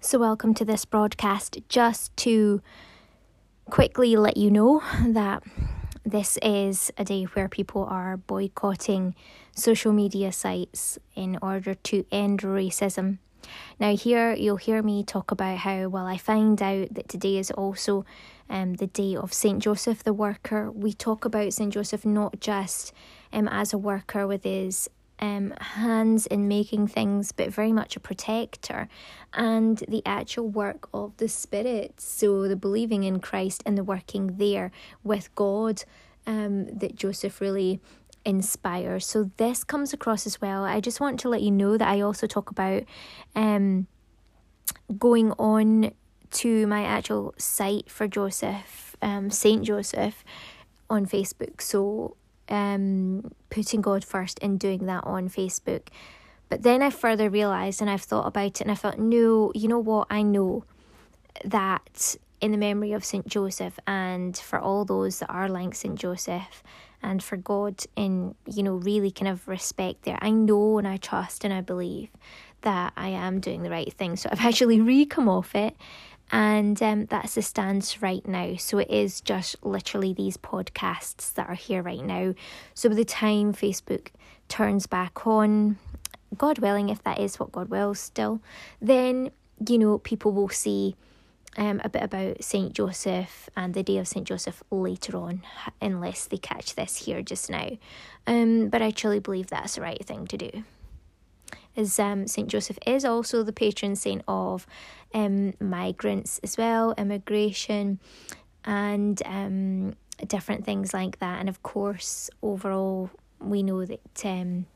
So, welcome to this broadcast. Just to quickly let you know that this is a day where people are boycotting social media sites in order to end racism. Now, here you'll hear me talk about how, well, I find out that today is also um, the day of St. Joseph the worker. We talk about St. Joseph not just um, as a worker with his um, hands in making things, but very much a protector, and the actual work of the Spirit. So, the believing in Christ and the working there with God um, that Joseph really inspires. So, this comes across as well. I just want to let you know that I also talk about um, going on to my actual site for Joseph, um, Saint Joseph, on Facebook. So, um, putting God first and doing that on Facebook. But then I further realised and I've thought about it and I thought, no, you know what? I know that in the memory of St. Joseph and for all those that are like St. Joseph and for God in, you know, really kind of respect there, I know and I trust and I believe that I am doing the right thing. So I've actually re come off it and um, that's the stance right now. So it is just literally these podcasts that are here right now. So by the time Facebook turns back on, God willing, if that is what God wills still, then you know people will see um, a bit about Saint Joseph and the day of Saint Joseph later on, unless they catch this here just now. Um, but I truly believe that's the right thing to do is um, St. Joseph is also the patron saint of um, migrants as well, immigration, and um, different things like that. And of course, overall, we know that. Um,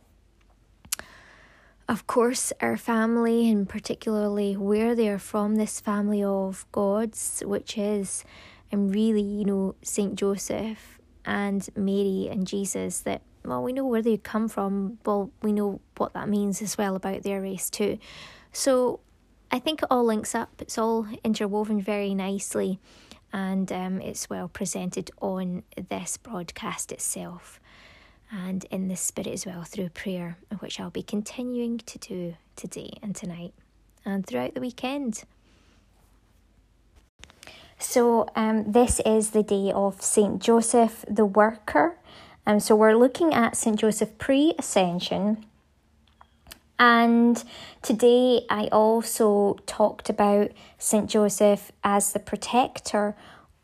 of course, our family, and particularly where they are from, this family of gods, which is, and um, really, you know, Saint Joseph and Mary and Jesus, that well, we know where they come from. Well, we know what that means as well about their race too. So I think it all links up. It's all interwoven very nicely, and um, it's well presented on this broadcast itself, and in the spirit as well through prayer, which I'll be continuing to do today and tonight, and throughout the weekend. So, um, this is the day of Saint Joseph the Worker um, so we're looking at St. Joseph pre ascension. And today I also talked about St. Joseph as the protector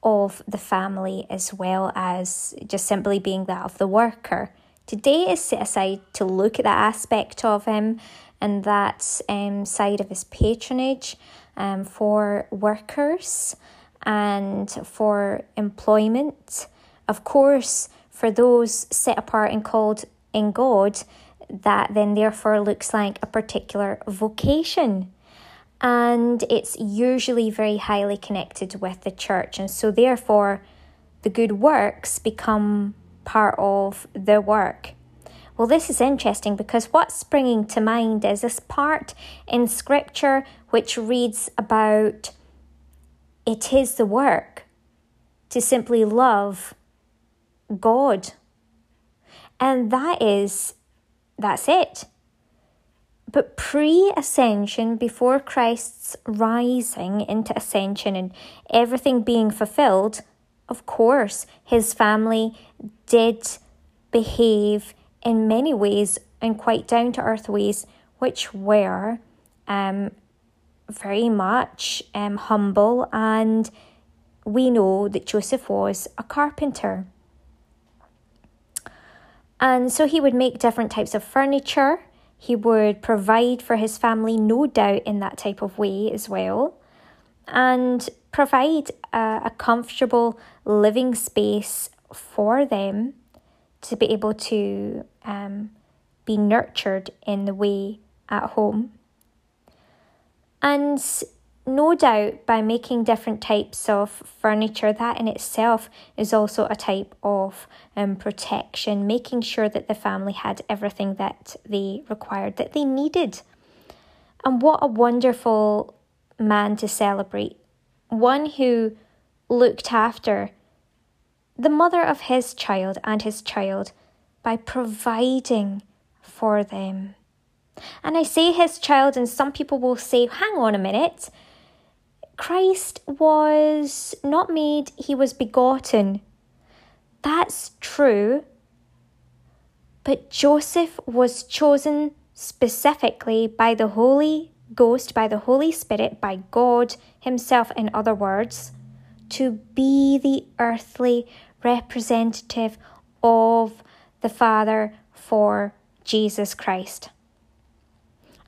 of the family as well as just simply being that of the worker. Today is set aside to look at that aspect of him and that um, side of his patronage um, for workers and for employment. Of course, for those set apart and called in God, that then therefore looks like a particular vocation. And it's usually very highly connected with the church. And so, therefore, the good works become part of the work. Well, this is interesting because what's springing to mind is this part in scripture which reads about it is the work to simply love God. And that is, that's it. But pre ascension, before Christ's rising into ascension and everything being fulfilled, of course, his family did behave in many ways and quite down to earth ways, which were um, very much um, humble. And we know that Joseph was a carpenter. And so he would make different types of furniture. He would provide for his family, no doubt, in that type of way as well, and provide a, a comfortable living space for them to be able to um, be nurtured in the way at home. And no doubt by making different types of furniture, that in itself is also a type of um, protection, making sure that the family had everything that they required, that they needed. And what a wonderful man to celebrate! One who looked after the mother of his child and his child by providing for them. And I say his child, and some people will say, hang on a minute Christ was not made, he was begotten. That's true. But Joseph was chosen specifically by the Holy Ghost, by the Holy Spirit, by God Himself, in other words, to be the earthly representative of the Father for Jesus Christ.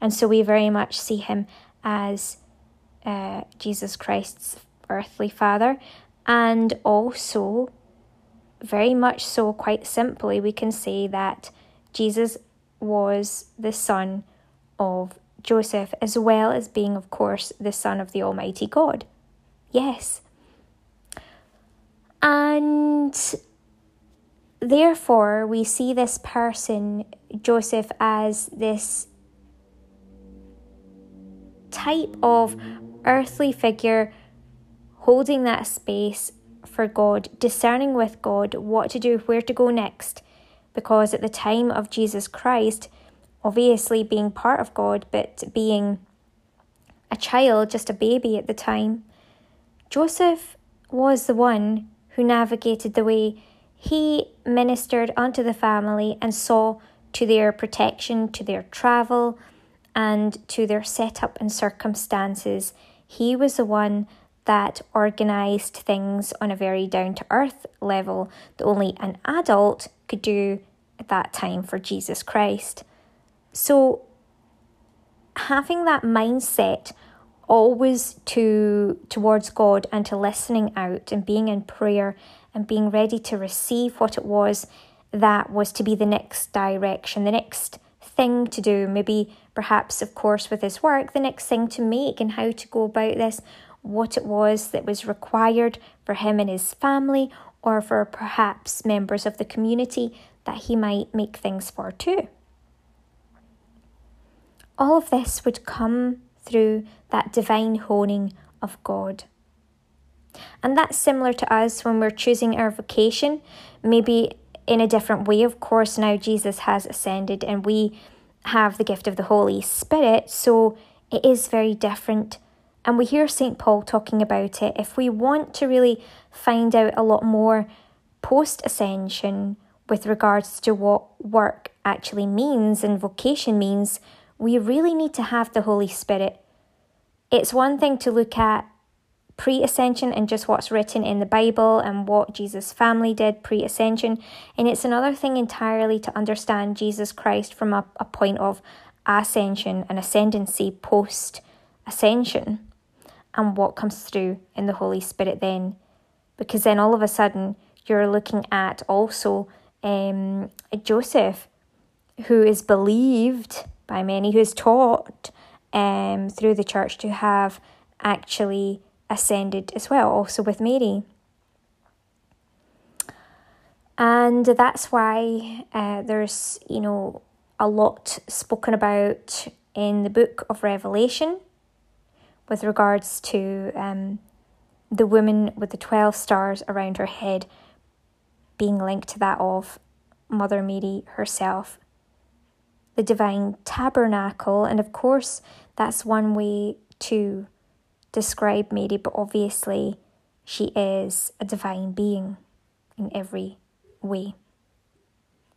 And so we very much see him as uh, Jesus Christ's earthly father, and also, very much so, quite simply, we can say that Jesus was the son of Joseph, as well as being, of course, the son of the Almighty God. Yes. And therefore, we see this person, Joseph, as this type of earthly figure holding that space for God, discerning with God what to do, where to go next. Because at the time of Jesus Christ, obviously being part of God, but being a child, just a baby at the time, Joseph was the one who navigated the way. He ministered unto the family and saw to their protection, to their travel, and to their setup and circumstances. He was the one that organised things on a very down to earth level that only an adult could do at that time for Jesus Christ. So, having that mindset always to towards God and to listening out and being in prayer and being ready to receive what it was that was to be the next direction, the next thing to do, maybe perhaps, of course, with his work, the next thing to make and how to go about this, what it was that was required for him and his family, or for perhaps members of the community that he might make things for too. All of this would come through that divine honing of God. And that's similar to us when we're choosing our vocation. Maybe in a different way. Of course, now Jesus has ascended and we have the gift of the Holy Spirit, so it is very different. And we hear St. Paul talking about it. If we want to really find out a lot more post ascension with regards to what work actually means and vocation means, we really need to have the Holy Spirit. It's one thing to look at pre ascension and just what's written in the Bible and what Jesus' family did pre ascension. And it's another thing entirely to understand Jesus Christ from a, a point of ascension and ascendancy post ascension and what comes through in the Holy Spirit then. Because then all of a sudden you're looking at also um, Joseph, who is believed by many, who is taught um, through the church to have actually ascended as well, also with Mary. And that's why uh, there's, you know, a lot spoken about in the book of Revelation with regards to um, the woman with the 12 stars around her head being linked to that of Mother Mary herself. The divine tabernacle, and of course, that's one way to describe Mary, but obviously she is a divine being in every way,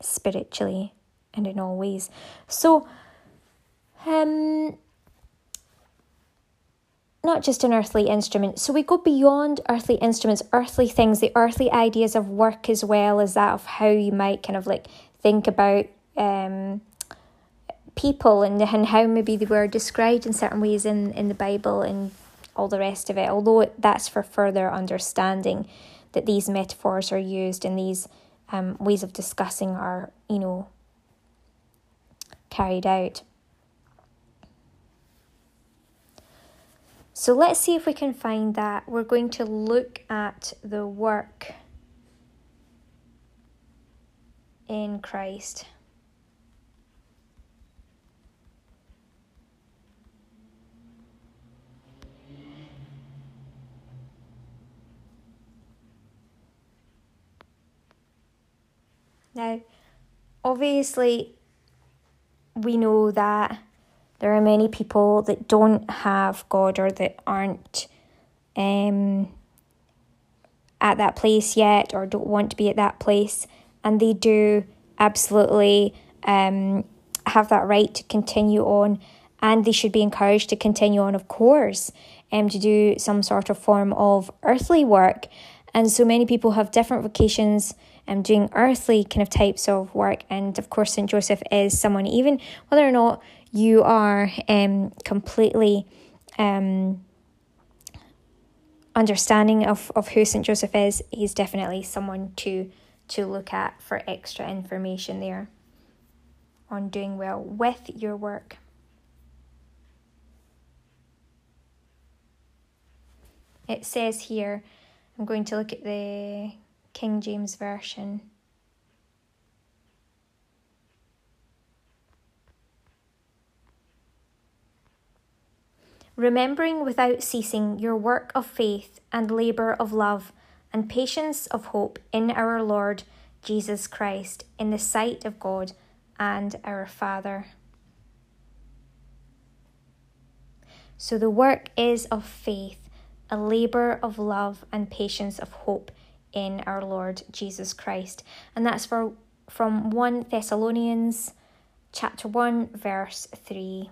spiritually and in all ways. So, um, not just an earthly instrument. So we go beyond earthly instruments, earthly things, the earthly ideas of work as well as that of how you might kind of like think about um people and, and how maybe they were described in certain ways in, in the Bible and all the rest of it, although that's for further understanding that these metaphors are used and these um, ways of discussing are, you know, carried out. So let's see if we can find that. We're going to look at the work in Christ. Now, obviously, we know that there are many people that don't have God or that aren't um, at that place yet or don't want to be at that place, and they do absolutely um, have that right to continue on, and they should be encouraged to continue on, of course, um, to do some sort of form of earthly work. And so many people have different vocations um, doing earthly kind of types of work. And of course, St. Joseph is someone, even whether or not you are um, completely um, understanding of, of who St. Joseph is, he's definitely someone to to look at for extra information there on doing well with your work. It says here, I'm going to look at the King James Version. remembering without ceasing your work of faith and labour of love and patience of hope in our Lord Jesus Christ in the sight of God and our Father. So the work is of faith, a labour of love and patience of hope in our Lord Jesus Christ. And that's for from 1 Thessalonians chapter 1 verse 3.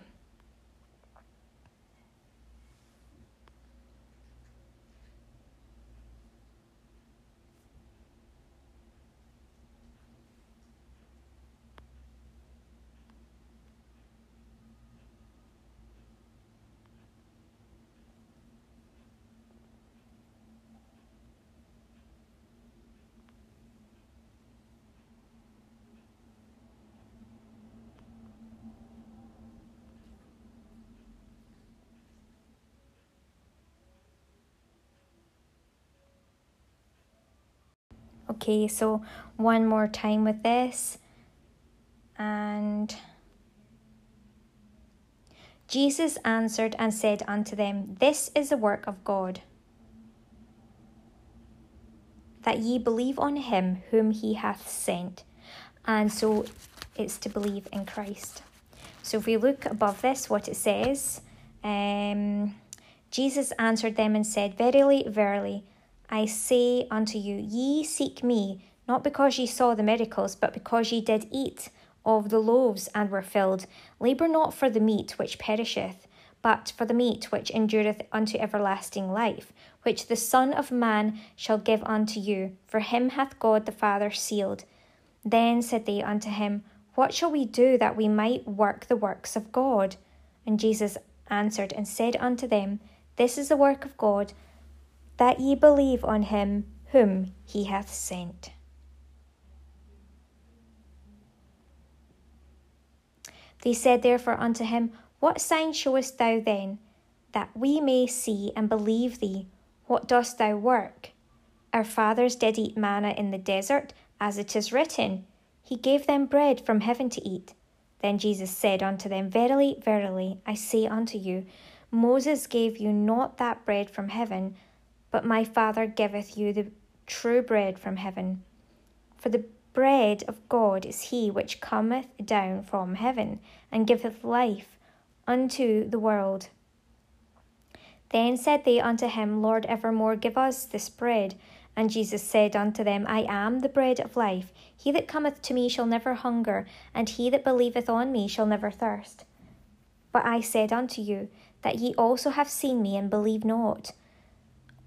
Okay, so one more time with this. And Jesus answered and said unto them, This is the work of God, that ye believe on him whom he hath sent. And so it's to believe in Christ. So if we look above this, what it says, um, Jesus answered them and said, Verily, verily, I say unto you, ye seek me, not because ye saw the miracles, but because ye did eat of the loaves and were filled. Labour not for the meat which perisheth, but for the meat which endureth unto everlasting life, which the Son of Man shall give unto you, for him hath God the Father sealed. Then said they unto him, What shall we do that we might work the works of God? And Jesus answered and said unto them, This is the work of God that ye believe on him whom he hath sent. They said therefore unto him, What sign showest thou then, that we may see and believe thee? What dost thou work? Our fathers did eat manna in the desert, as it is written, He gave them bread from heaven to eat. Then Jesus said unto them, Verily, verily, I say unto you, Moses gave you not that bread from heaven, but my Father giveth you the true bread from heaven. For the bread of God is he which cometh down from heaven, and giveth life unto the world. Then said they unto him, Lord, evermore give us this bread. And Jesus said unto them, I am the bread of life. He that cometh to me shall never hunger, and he that believeth on me shall never thirst. But I said unto you, that ye also have seen me, and believe not.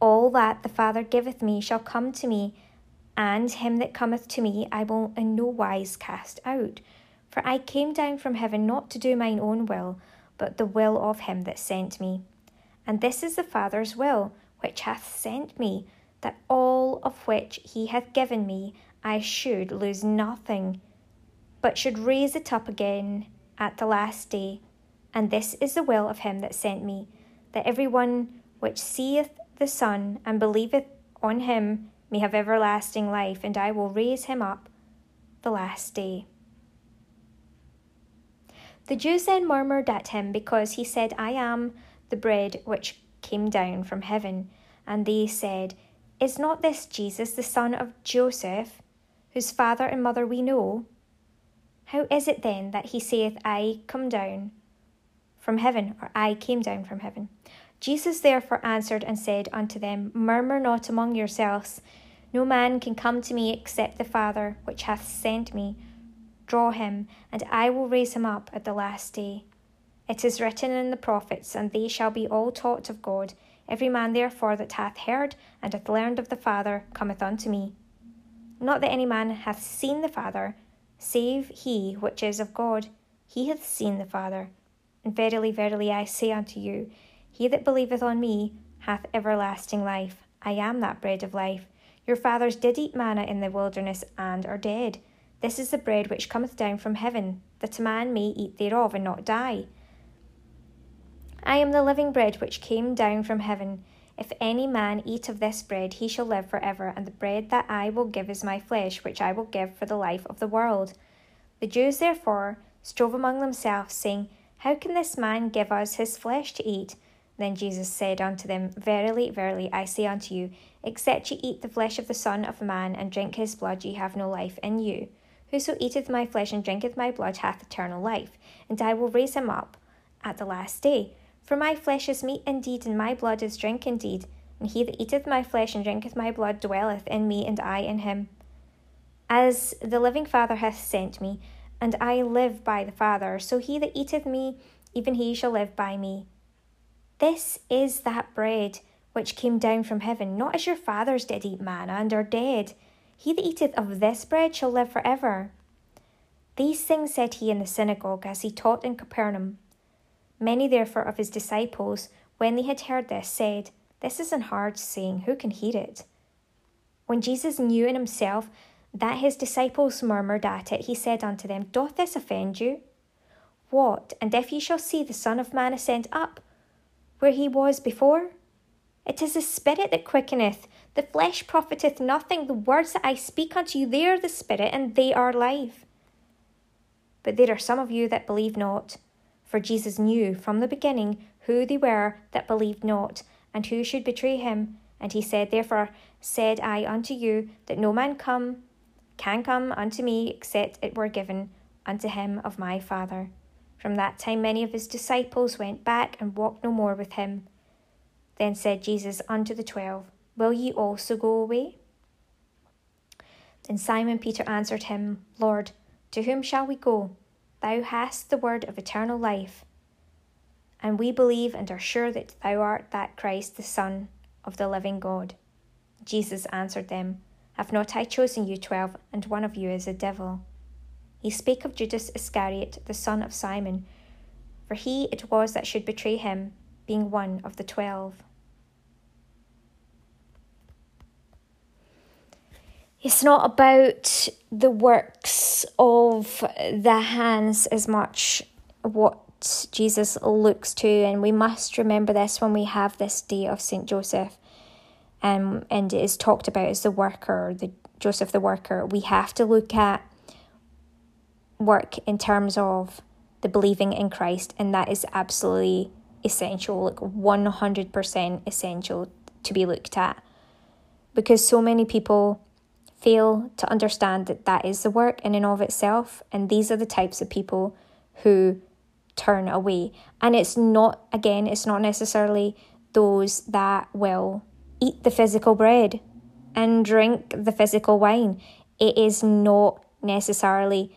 All that the Father giveth me shall come to me, and him that cometh to me I will in no wise cast out. For I came down from heaven not to do mine own will, but the will of him that sent me. And this is the Father's will, which hath sent me, that all of which he hath given me I should lose nothing, but should raise it up again at the last day. And this is the will of him that sent me, that every one which seeth the Son, and believeth on him may have everlasting life, and I will raise him up the last day. The Jews then murmured at him because he said, I am the bread which came down from heaven. And they said, Is not this Jesus, the son of Joseph, whose father and mother we know? How is it then that he saith, I come down from heaven, or I came down from heaven? Jesus therefore answered and said unto them, Murmur not among yourselves. No man can come to me except the Father which hath sent me. Draw him, and I will raise him up at the last day. It is written in the prophets, and they shall be all taught of God. Every man therefore that hath heard and hath learned of the Father cometh unto me. Not that any man hath seen the Father, save he which is of God. He hath seen the Father. And verily, verily, I say unto you, he that believeth on me hath everlasting life. I am that bread of life. Your fathers did eat manna in the wilderness and are dead. This is the bread which cometh down from heaven, that a man may eat thereof and not die. I am the living bread which came down from heaven. If any man eat of this bread, he shall live for ever, and the bread that I will give is my flesh, which I will give for the life of the world. The Jews therefore strove among themselves, saying, How can this man give us his flesh to eat? Then Jesus said unto them, Verily, verily, I say unto you, except ye eat the flesh of the Son of Man and drink his blood, ye have no life in you. Whoso eateth my flesh and drinketh my blood hath eternal life, and I will raise him up at the last day. For my flesh is meat indeed, and my blood is drink indeed. And he that eateth my flesh and drinketh my blood dwelleth in me, and I in him. As the living Father hath sent me, and I live by the Father, so he that eateth me, even he shall live by me. This is that bread which came down from heaven, not as your fathers did eat manna and are dead. He that eateth of this bread shall live for ever. These things said he in the synagogue as he taught in Capernaum. Many therefore of his disciples, when they had heard this, said, This is an hard saying, who can hear it? When Jesus knew in himself that his disciples murmured at it, he said unto them, Doth this offend you? What, and if ye shall see the Son of Man ascend up where he was before? It is the Spirit that quickeneth, the flesh profiteth nothing. The words that I speak unto you, they are the Spirit, and they are life. But there are some of you that believe not. For Jesus knew from the beginning who they were that believed not, and who should betray him. And he said, Therefore said I unto you, that no man come can come unto me except it were given unto him of my Father. From that time, many of his disciples went back and walked no more with him. Then said Jesus unto the twelve, Will ye also go away? Then Simon Peter answered him, Lord, to whom shall we go? Thou hast the word of eternal life. And we believe and are sure that thou art that Christ, the Son of the living God. Jesus answered them, Have not I chosen you twelve, and one of you is a devil? He spake of Judas Iscariot, the son of Simon, for he it was that should betray him, being one of the twelve. It's not about the works of the hands as much what Jesus looks to, and we must remember this when we have this day of Saint Joseph, um, and it is talked about as the worker, the Joseph the worker. We have to look at work in terms of the believing in Christ, and that is absolutely essential, like 100% essential to be looked at. Because so many people fail to understand that that is the work in and of itself, and these are the types of people who turn away. And it's not, again, it's not necessarily those that will eat the physical bread and drink the physical wine. It is not necessarily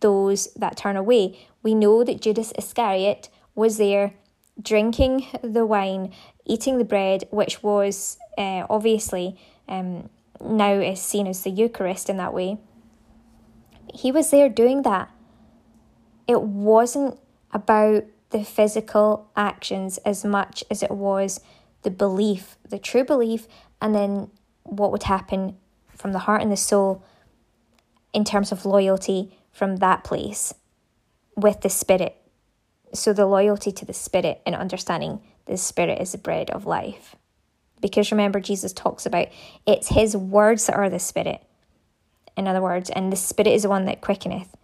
those that turn away. We know that Judas Iscariot was there drinking the wine, eating the bread, which was uh, obviously um, now is seen as the Eucharist in that way. He was there doing that. It wasn't about the physical actions as much as it was the belief, the true belief, and then what would happen from the heart and the soul in terms of loyalty from that place with the Spirit. So, the loyalty to the Spirit and understanding the Spirit is the bread of life. Because remember, Jesus talks about it's His words that are the Spirit. In other words, and the Spirit is the one that quickeneth.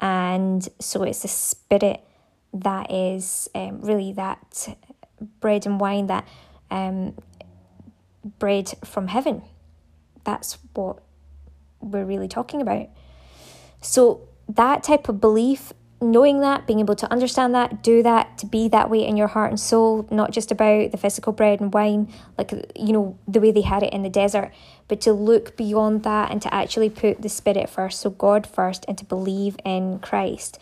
And so, it's the Spirit that is um, really that bread and wine, that um, bread from heaven. That's what we're really talking about. So, that type of belief knowing that, being able to understand that, do that, to be that way in your heart and soul, not just about the physical bread and wine, like, you know, the way they had it in the desert, but to look beyond that and to actually put the Spirit first, so God first, and to believe in Christ.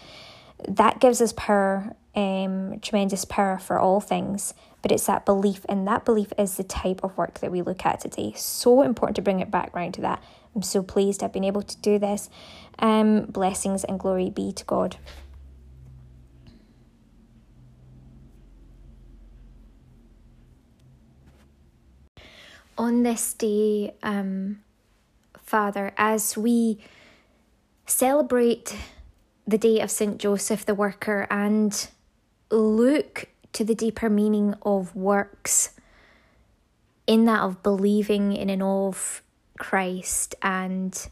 That gives us power, um, tremendous power for all things, but it's that belief, and that belief is the type of work that we look at today. So important to bring it back round to that. I'm so pleased I've been able to do this. Um, blessings and glory be to God. on this day, um, Father, as we celebrate the day of St. Joseph the Worker and look to the deeper meaning of works in that of believing in and of Christ and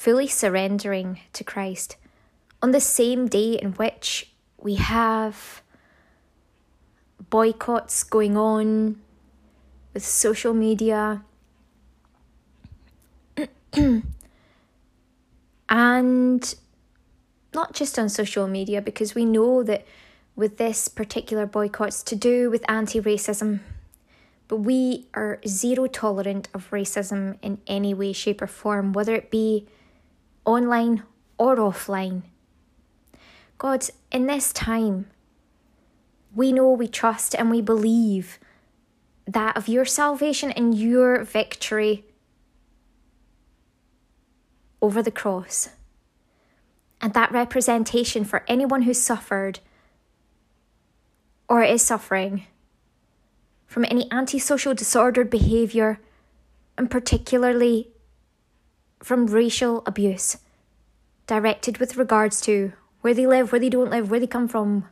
fully surrendering to Christ on the same day in which we have boycotts going on with social media. and not just on social media, because we know that with this particular boycott's to do with anti racism, but we are zero tolerant of racism in any way, shape, or form, whether it be online or offline. God, in this time, we know, we trust, and we believe that of your salvation and your victory over the cross. And that representation for anyone who's suffered or is suffering from any antisocial disordered behaviour, and particularly from racial abuse directed with regards to where they live, where they don't live, where they come from,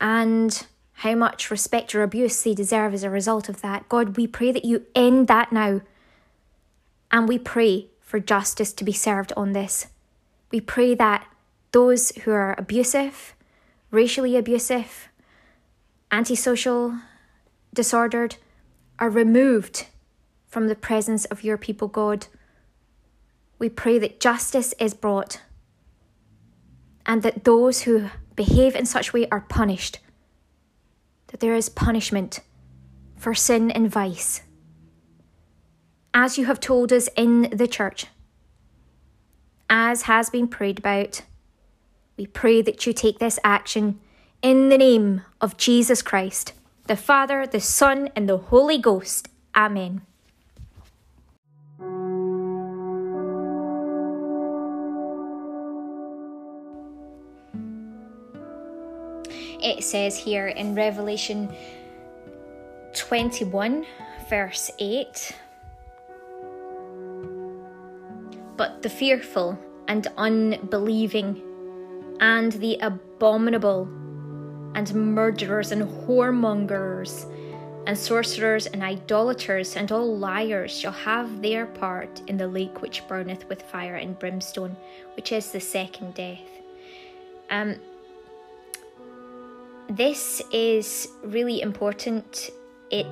and how much respect or abuse they deserve as a result of that. God, we pray that you end that now. And we pray for justice to be served on this. We pray that those who are abusive, racially abusive, antisocial, disordered, are removed from the presence of your people, God. We pray that justice is brought and that those who behave in such way are punished that there is punishment for sin and vice. As you have told us in the church, as has been prayed about, we pray that you take this action in the name of Jesus Christ, the Father, the Son, and the Holy Ghost. Amen. It says here in Revelation 21, verse 8 But the fearful and unbelieving, and the abominable, and murderers, and whoremongers, and sorcerers, and idolaters, and all liars shall have their part in the lake which burneth with fire and brimstone, which is the second death. Um, this is really important. It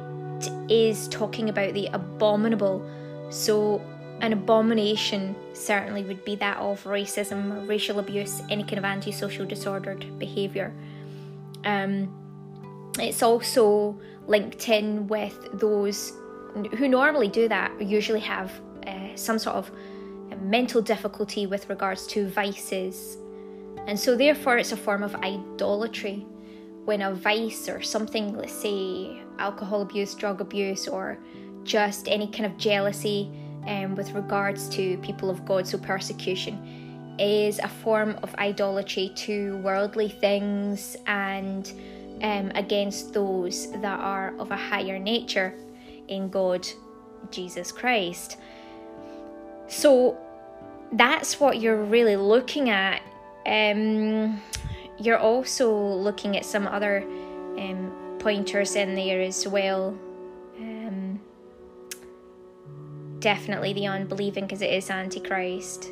is talking about the abominable. So, an abomination certainly would be that of racism, racial abuse, any kind of antisocial disordered behaviour. Um, it's also linked in with those who normally do that, usually have uh, some sort of mental difficulty with regards to vices. And so, therefore, it's a form of idolatry when a vice or something, let's say alcohol abuse, drug abuse, or just any kind of jealousy um, with regards to people of God, so persecution, is a form of idolatry to worldly things and um, against those that are of a higher nature in God, Jesus Christ. So that's what you're really looking at. Um, you're also looking at some other um, pointers in there as well. Um, definitely the unbelieving because it is Antichrist.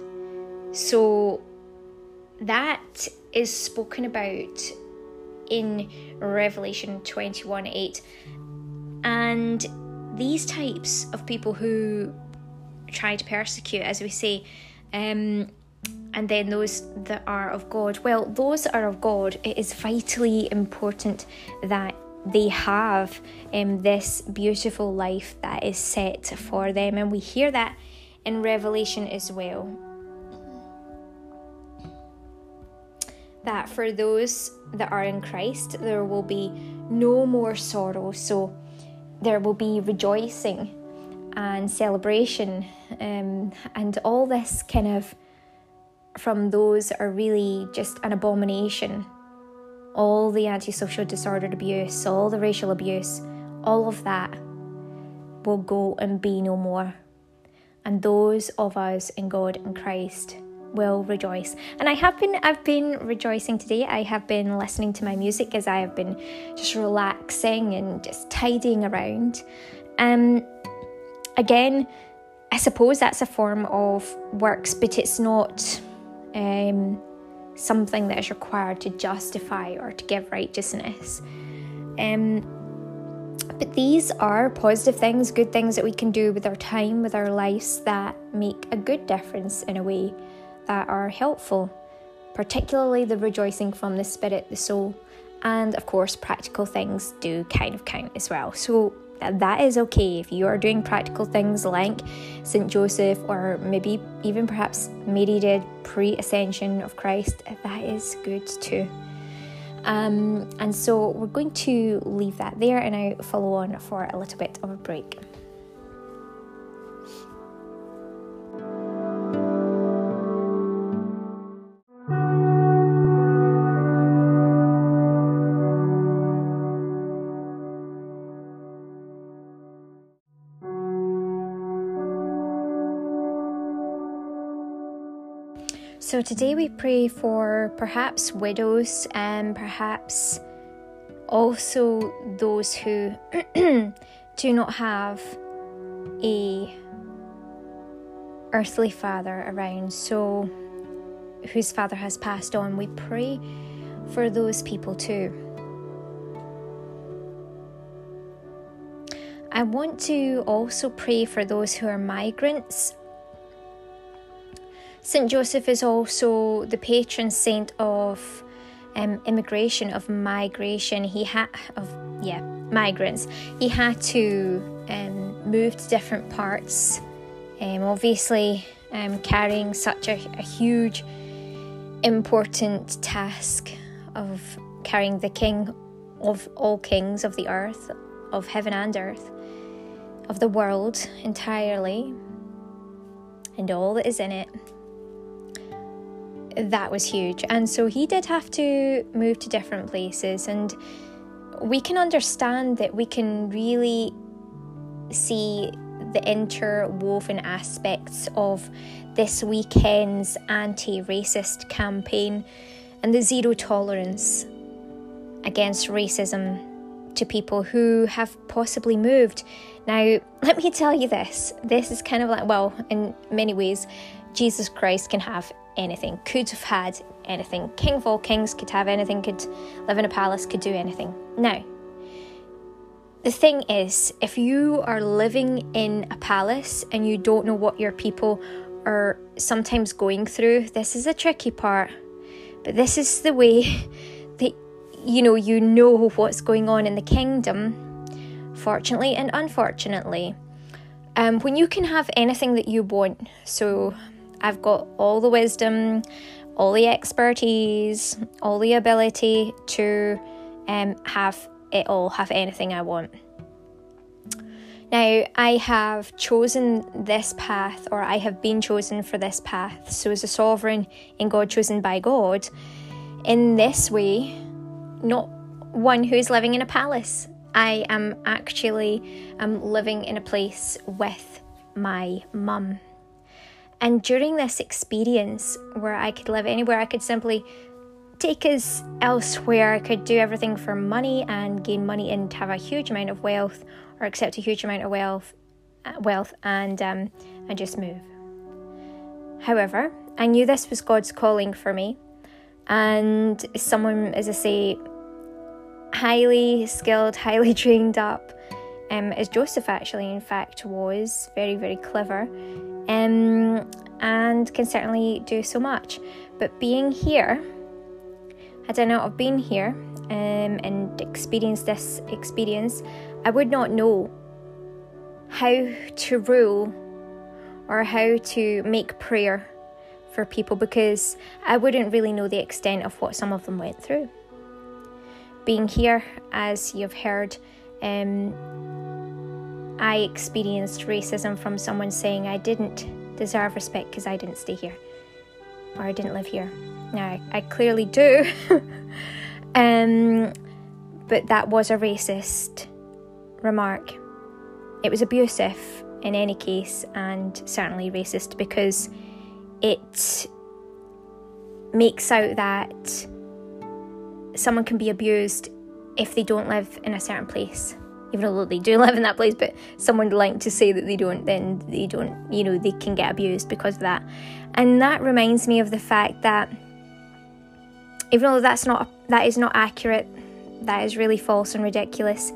So that is spoken about in Revelation 21 8. And these types of people who try to persecute, as we say, um, and then those that are of God. Well, those that are of God, it is vitally important that they have um, this beautiful life that is set for them, and we hear that in Revelation as well. That for those that are in Christ, there will be no more sorrow, so there will be rejoicing and celebration, um, and all this kind of from those are really just an abomination. All the antisocial disordered abuse, all the racial abuse, all of that will go and be no more. And those of us in God and Christ will rejoice. And I have been I've been rejoicing today. I have been listening to my music as I have been just relaxing and just tidying around. Um again, I suppose that's a form of works, but it's not um, something that is required to justify or to give righteousness. Um, but these are positive things, good things that we can do with our time, with our lives that make a good difference in a way that are helpful, particularly the rejoicing from the spirit, the soul, and of course, practical things do kind of count as well. So that is okay if you are doing practical things like St. Joseph or maybe even perhaps Mary did pre ascension of Christ, that is good too. Um, and so we're going to leave that there and I follow on for a little bit of a break. So today we pray for perhaps widows and perhaps also those who do not have a earthly father around so whose father has passed on we pray for those people too. I want to also pray for those who are migrants St. Joseph is also the patron saint of um, immigration, of migration. He had, of, yeah, migrants. He had to um, move to different parts, um, obviously, um, carrying such a, a huge, important task of carrying the king of all kings of the earth, of heaven and earth, of the world entirely, and all that is in it that was huge. And so he did have to move to different places. And we can understand that we can really see the interwoven aspects of this weekend's anti racist campaign and the zero tolerance against racism to people who have possibly moved. Now, let me tell you this this is kind of like, well, in many ways, Jesus Christ can have anything, could have had anything. King of all kings could have anything, could live in a palace, could do anything. Now, the thing is, if you are living in a palace and you don't know what your people are sometimes going through, this is a tricky part. But this is the way that you know you know what's going on in the kingdom, fortunately and unfortunately. Um, when you can have anything that you want, so I've got all the wisdom, all the expertise, all the ability to um, have it all, have anything I want. Now, I have chosen this path, or I have been chosen for this path. So, as a sovereign in God, chosen by God, in this way, not one who is living in a palace. I am actually um, living in a place with my mum. And during this experience where I could live anywhere, I could simply take us elsewhere. I could do everything for money and gain money and have a huge amount of wealth or accept a huge amount of wealth, uh, wealth and um, and just move. However, I knew this was God's calling for me, and someone, as I say, highly skilled, highly trained up, um, as Joseph actually, in fact, was very, very clever um, and can certainly do so much. But being here, had I not have been here um, and experienced this experience, I would not know how to rule or how to make prayer for people because I wouldn't really know the extent of what some of them went through. Being here, as you've heard, um, I experienced racism from someone saying I didn't deserve respect because I didn't stay here or I didn't live here. Now, I, clearly do, um, but that was a racist remark. It was abusive in any case and certainly racist because it makes out that someone can be abused if they don't live in a certain place even though they do live in that place, but someone like to say that they don't, then they don't, you know, they can get abused because of that. And that reminds me of the fact that even though that's not that is not accurate, that is really false and ridiculous.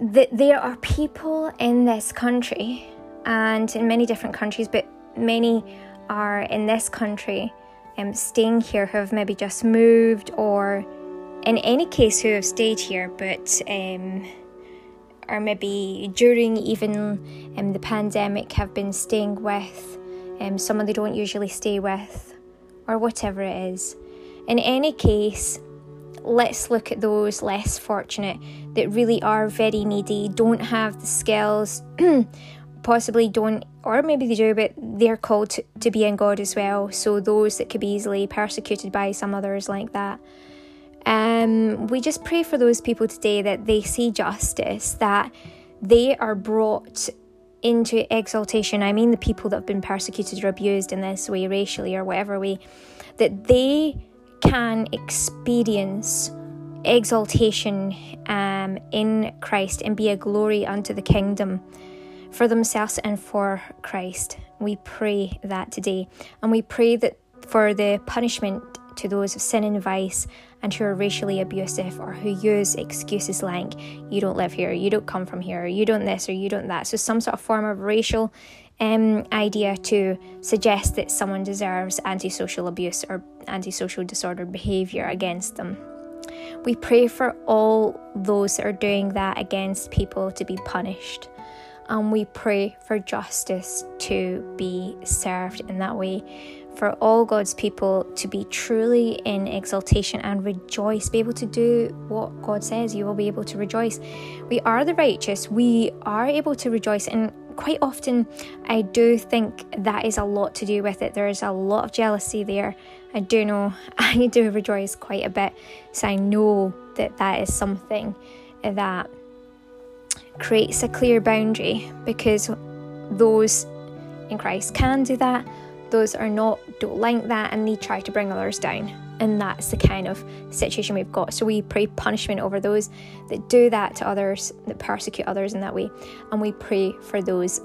That there are people in this country and in many different countries, but many are in this country um, staying here who have maybe just moved or in any case who have stayed here but um, or maybe during even um, the pandemic have been staying with um, someone they don't usually stay with or whatever it is. In any case let's look at those less fortunate that really are very needy don't have the skills possibly don't or maybe they do but they're called to, to be in god as well. So those that could be easily persecuted by some others like that um, we just pray for those people today that they see justice, that they are brought into exaltation. I mean, the people that have been persecuted or abused in this way, racially or whatever way, that they can experience exaltation um, in Christ and be a glory unto the kingdom for themselves and for Christ. We pray that today. And we pray that for the punishment to those of sin and vice and who are racially abusive or who use excuses like, you don't live here, you don't come from here, you don't this or you don't that. So, some sort of form of racial um, idea to suggest that someone deserves antisocial abuse or antisocial disorder behaviour against them. We pray for all those that are doing that against people to be punished. And we pray for justice to be served in that way for all God's people to be truly in exaltation and rejoice, be able to do what God says. You will be able to rejoice. We are the righteous, we are able to rejoice. And quite often, I do think that is a lot to do with it. There is a lot of jealousy there. I do know I do rejoice quite a bit. So I know that that is something that creates a clear boundary because those in Christ can do that those are not don't like that and they try to bring others down and that's the kind of situation we've got so we pray punishment over those that do that to others that persecute others in that way and we pray for those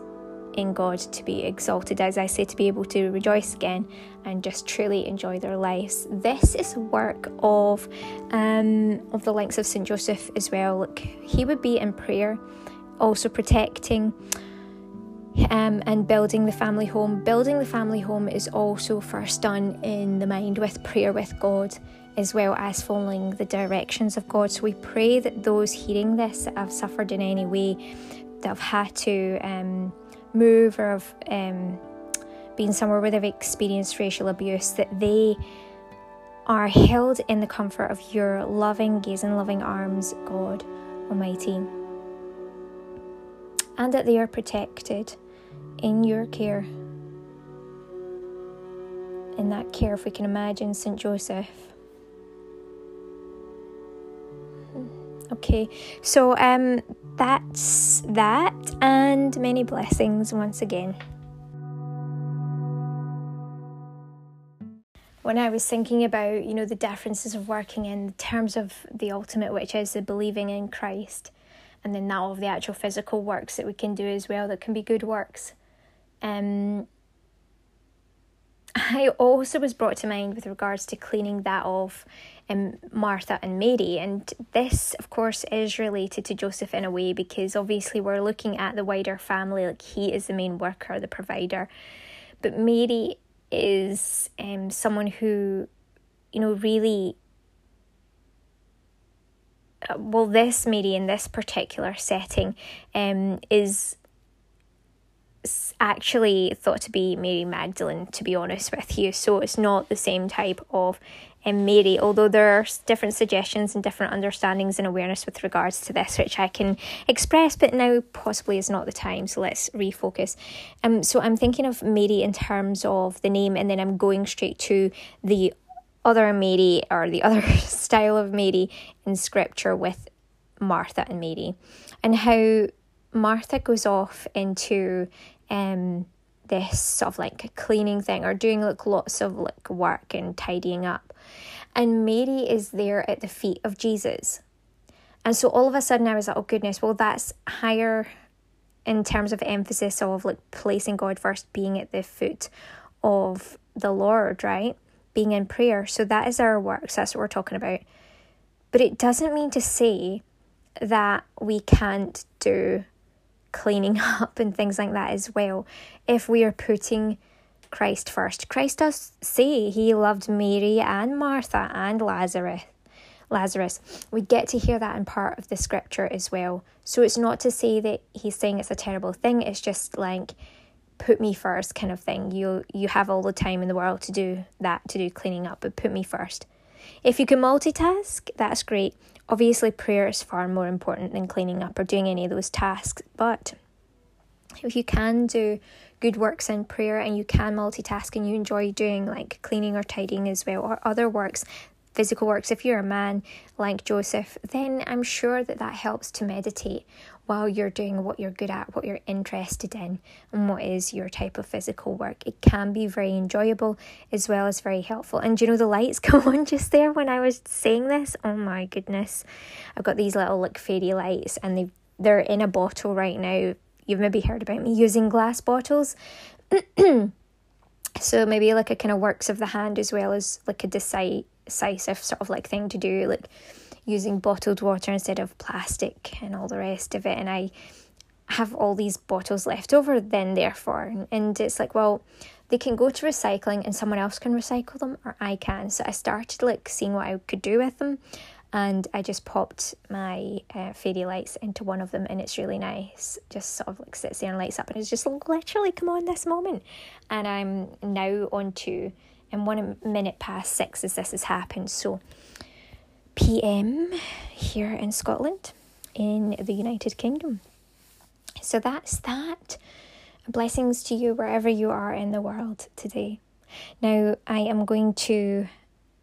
in God to be exalted, as I say, to be able to rejoice again and just truly enjoy their lives. This is work of um, of the likes of Saint Joseph as well. Look, he would be in prayer, also protecting um, and building the family home. Building the family home is also first done in the mind with prayer with God, as well as following the directions of God. So we pray that those hearing this that have suffered in any way, that have had to um, move or have um, been somewhere where they've experienced racial abuse, that they are held in the comfort of your loving gaze and loving arms, God Almighty, and that they are protected in your care. In that care, if we can imagine St. Joseph. Okay, so um, that's that, and many blessings once again. when I was thinking about, you know, the differences of working in terms of the ultimate, which is the believing in Christ, and then that of the actual physical works that we can do as well that can be good works. Um, I also was brought to mind with regards to cleaning that off um, Martha and Mary. And this, of course, is related to Joseph in a way because obviously we're looking at the wider family, like he is the main worker, the provider. But Mary is um, someone who, you know, really. Uh, well, this Mary in this particular setting um, is actually thought to be Mary Magdalene, to be honest with you. So it's not the same type of um, Mary, although there are different suggestions and different understandings and awareness with regards to this, which I can express, but now possibly is not the time. So let's refocus. Um, so I'm thinking of Mary in terms of the name, and then I'm going straight to the other Mary or the other style of Mary in scripture with Martha and Mary, and how Martha goes off into um this sort of like cleaning thing or doing like lots of like work and tidying up. And Mary is there at the feet of Jesus. And so all of a sudden I was like, oh goodness, well that's higher in terms of emphasis of like placing God first, being at the foot of the Lord, right? Being in prayer. So that is our works. That's what we're talking about. But it doesn't mean to say that we can't do cleaning up and things like that as well if we are putting Christ first. Christ does say he loved Mary and Martha and Lazarus. Lazarus. We get to hear that in part of the scripture as well. So it's not to say that he's saying it's a terrible thing, it's just like put me first kind of thing. You you have all the time in the world to do that, to do cleaning up, but put me first. If you can multitask, that's great. Obviously, prayer is far more important than cleaning up or doing any of those tasks, but if you can do good works in prayer and you can multitask and you enjoy doing like cleaning or tidying as well or other works physical works if you're a man like joseph then i'm sure that that helps to meditate while you're doing what you're good at what you're interested in and what is your type of physical work. It can be very enjoyable as well as very helpful. And you know the lights go on just there when i was saying this? Oh my goodness. I've got these little like fairy lights and they they're in a bottle right now. You've maybe heard about me using glass bottles. so maybe like a kind of works of the hand as well as like a decisive sort of like thing to do, like using bottled water instead of plastic and all the rest of it. And I have all these bottles left over then therefore and it's like well they can go to recycling and someone else can recycle them or I can so I started like seeing what I could do with them and I just popped my uh, fairy lights into one of them, and it's really nice. Just sort of like sits there and lights up, and it's just literally come on this moment. And I'm now on to, and one minute past six as this has happened. So, PM here in Scotland, in the United Kingdom. So that's that. Blessings to you wherever you are in the world today. Now, I am going to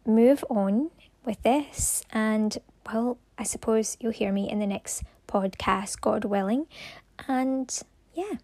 move on with this. And well, I suppose you'll hear me in the next podcast, God willing. And yeah.